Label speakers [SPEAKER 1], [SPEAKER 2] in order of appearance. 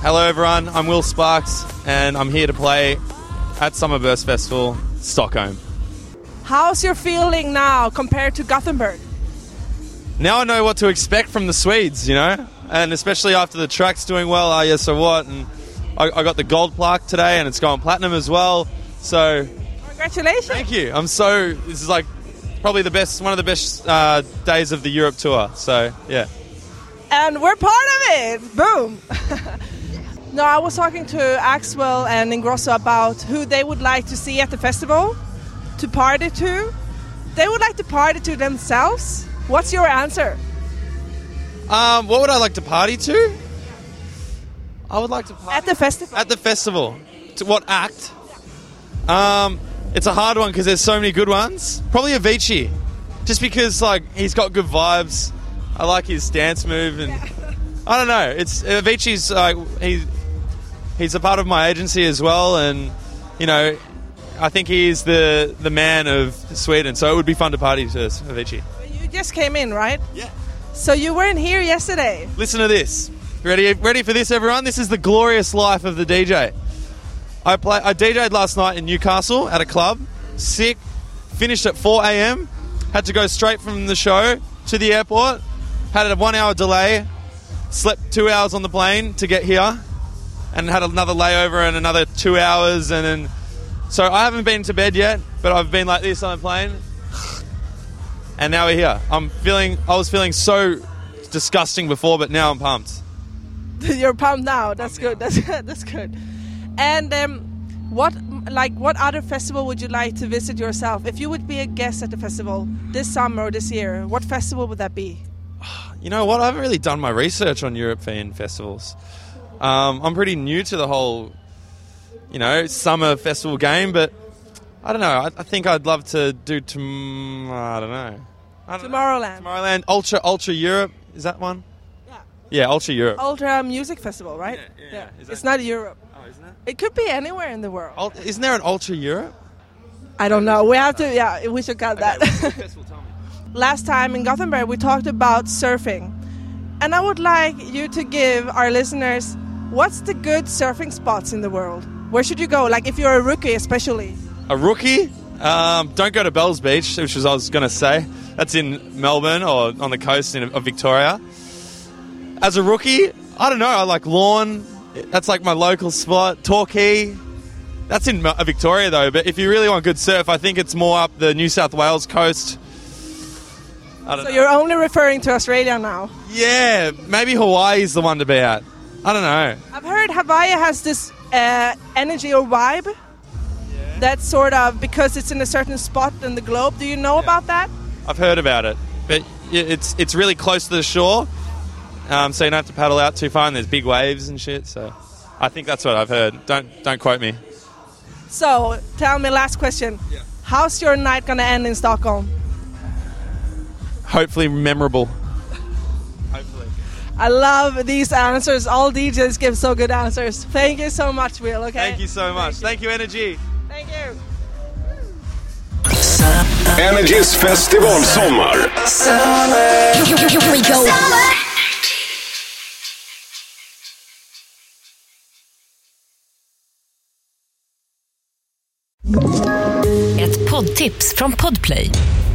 [SPEAKER 1] Hello, everyone. I'm Will Sparks, and I'm here to play at Summerburst Festival, Stockholm.
[SPEAKER 2] How's your feeling now compared to Gothenburg?
[SPEAKER 1] Now I know what to expect from the Swedes, you know, and especially after the track's doing well. Ah, yes, so what? And I, I got the gold plaque today, and it's going platinum as well. So
[SPEAKER 2] Congratulations.
[SPEAKER 1] thank you. I'm so this is like probably the best, one of the best uh, days of the Europe tour. So yeah.
[SPEAKER 2] And we're part of it. Boom. no, I was talking to Axwell and Ingrosso about who they would like to see at the festival to party to. They would like to party to themselves. What's your answer?
[SPEAKER 1] Um, what would I like to party to? I would like to party
[SPEAKER 2] At the festival.
[SPEAKER 1] At the festival. To what act? Um, it's a hard one because there's so many good ones. Probably Avicii, just because like he's got good vibes. I like his dance move, and I don't know. It's Avicii's like he he's a part of my agency as well, and you know, I think he's the the man of Sweden. So it would be fun to party to Avicii.
[SPEAKER 2] you just came in, right?
[SPEAKER 1] Yeah.
[SPEAKER 2] So you weren't here yesterday.
[SPEAKER 1] Listen to this. Ready? Ready for this, everyone? This is the glorious life of the DJ. I play. I DJ'd last night in Newcastle at a club. Sick. Finished at 4 a.m. Had to go straight from the show to the airport. Had a one-hour delay. Slept two hours on the plane to get here, and had another layover and another two hours. And then, so I haven't been to bed yet, but I've been like this on the plane. And now we're here. I'm feeling. I was feeling so disgusting before, but now I'm pumped.
[SPEAKER 2] You're pumped now. That's good. That's that's good. And um, what like what other festival would you like to visit yourself? If you would be a guest at the festival this summer or this year, what festival would that be?
[SPEAKER 1] You know what? I haven't really done my research on European festivals. Um, I'm pretty new to the whole, you know, summer festival game, but I don't know. I, I think I'd love to do. Tom- I don't know. I don't know.
[SPEAKER 2] Tomorrowland,
[SPEAKER 1] Tomorrowland, Ultra, Ultra Europe. Is that one?
[SPEAKER 2] Yeah.
[SPEAKER 1] Yeah, Ultra Europe.
[SPEAKER 2] Ultra Music Festival, right?
[SPEAKER 1] Yeah, yeah, yeah. Is that-
[SPEAKER 2] It's not Europe.
[SPEAKER 1] Oh, isn't it?
[SPEAKER 2] It could be anywhere in the world.
[SPEAKER 1] Ul- isn't there an Ultra Europe?
[SPEAKER 2] I don't know. We have to. Yeah, we should cut that.
[SPEAKER 1] festival? Tell me.
[SPEAKER 2] last time in Gothenburg, we talked about surfing. And I would like you to give our listeners what's the good surfing spots in the world? Where should you go? Like if you're a rookie, especially.
[SPEAKER 1] A rookie? Um, don't go to Bells Beach, which was I was going to say. That's in Melbourne or on the coast in, of Victoria. As a rookie, I don't know. I like Lorne. That's like my local spot. Torquay. That's in Mel- Victoria though. But if you really want good surf, I think it's more up the New South Wales coast. I don't
[SPEAKER 2] So
[SPEAKER 1] know.
[SPEAKER 2] you're only referring to Australia now.
[SPEAKER 1] Yeah, maybe Hawaii is the one to be at. I don't know.
[SPEAKER 2] I've heard Hawaii has this uh, energy or vibe. That's sort of because it's in a certain spot in the globe. Do you know about that?
[SPEAKER 1] I've heard about it, but it's it's really close to the shore, um, so you don't have to paddle out too far. And there's big waves and shit. So I think that's what I've heard. Don't don't quote me.
[SPEAKER 2] So tell me, last question.
[SPEAKER 1] Yeah.
[SPEAKER 2] How's your night gonna end in Stockholm?
[SPEAKER 1] Hopefully memorable. Hopefully.
[SPEAKER 2] I love these answers. All DJs give so good answers. Thank you so much, Will. Okay.
[SPEAKER 1] Thank you so much. Thank you, Energy.
[SPEAKER 2] Thank you.
[SPEAKER 3] Energys festivalsommar. Here we go. Summer.
[SPEAKER 4] Ett poddtips från Podplay.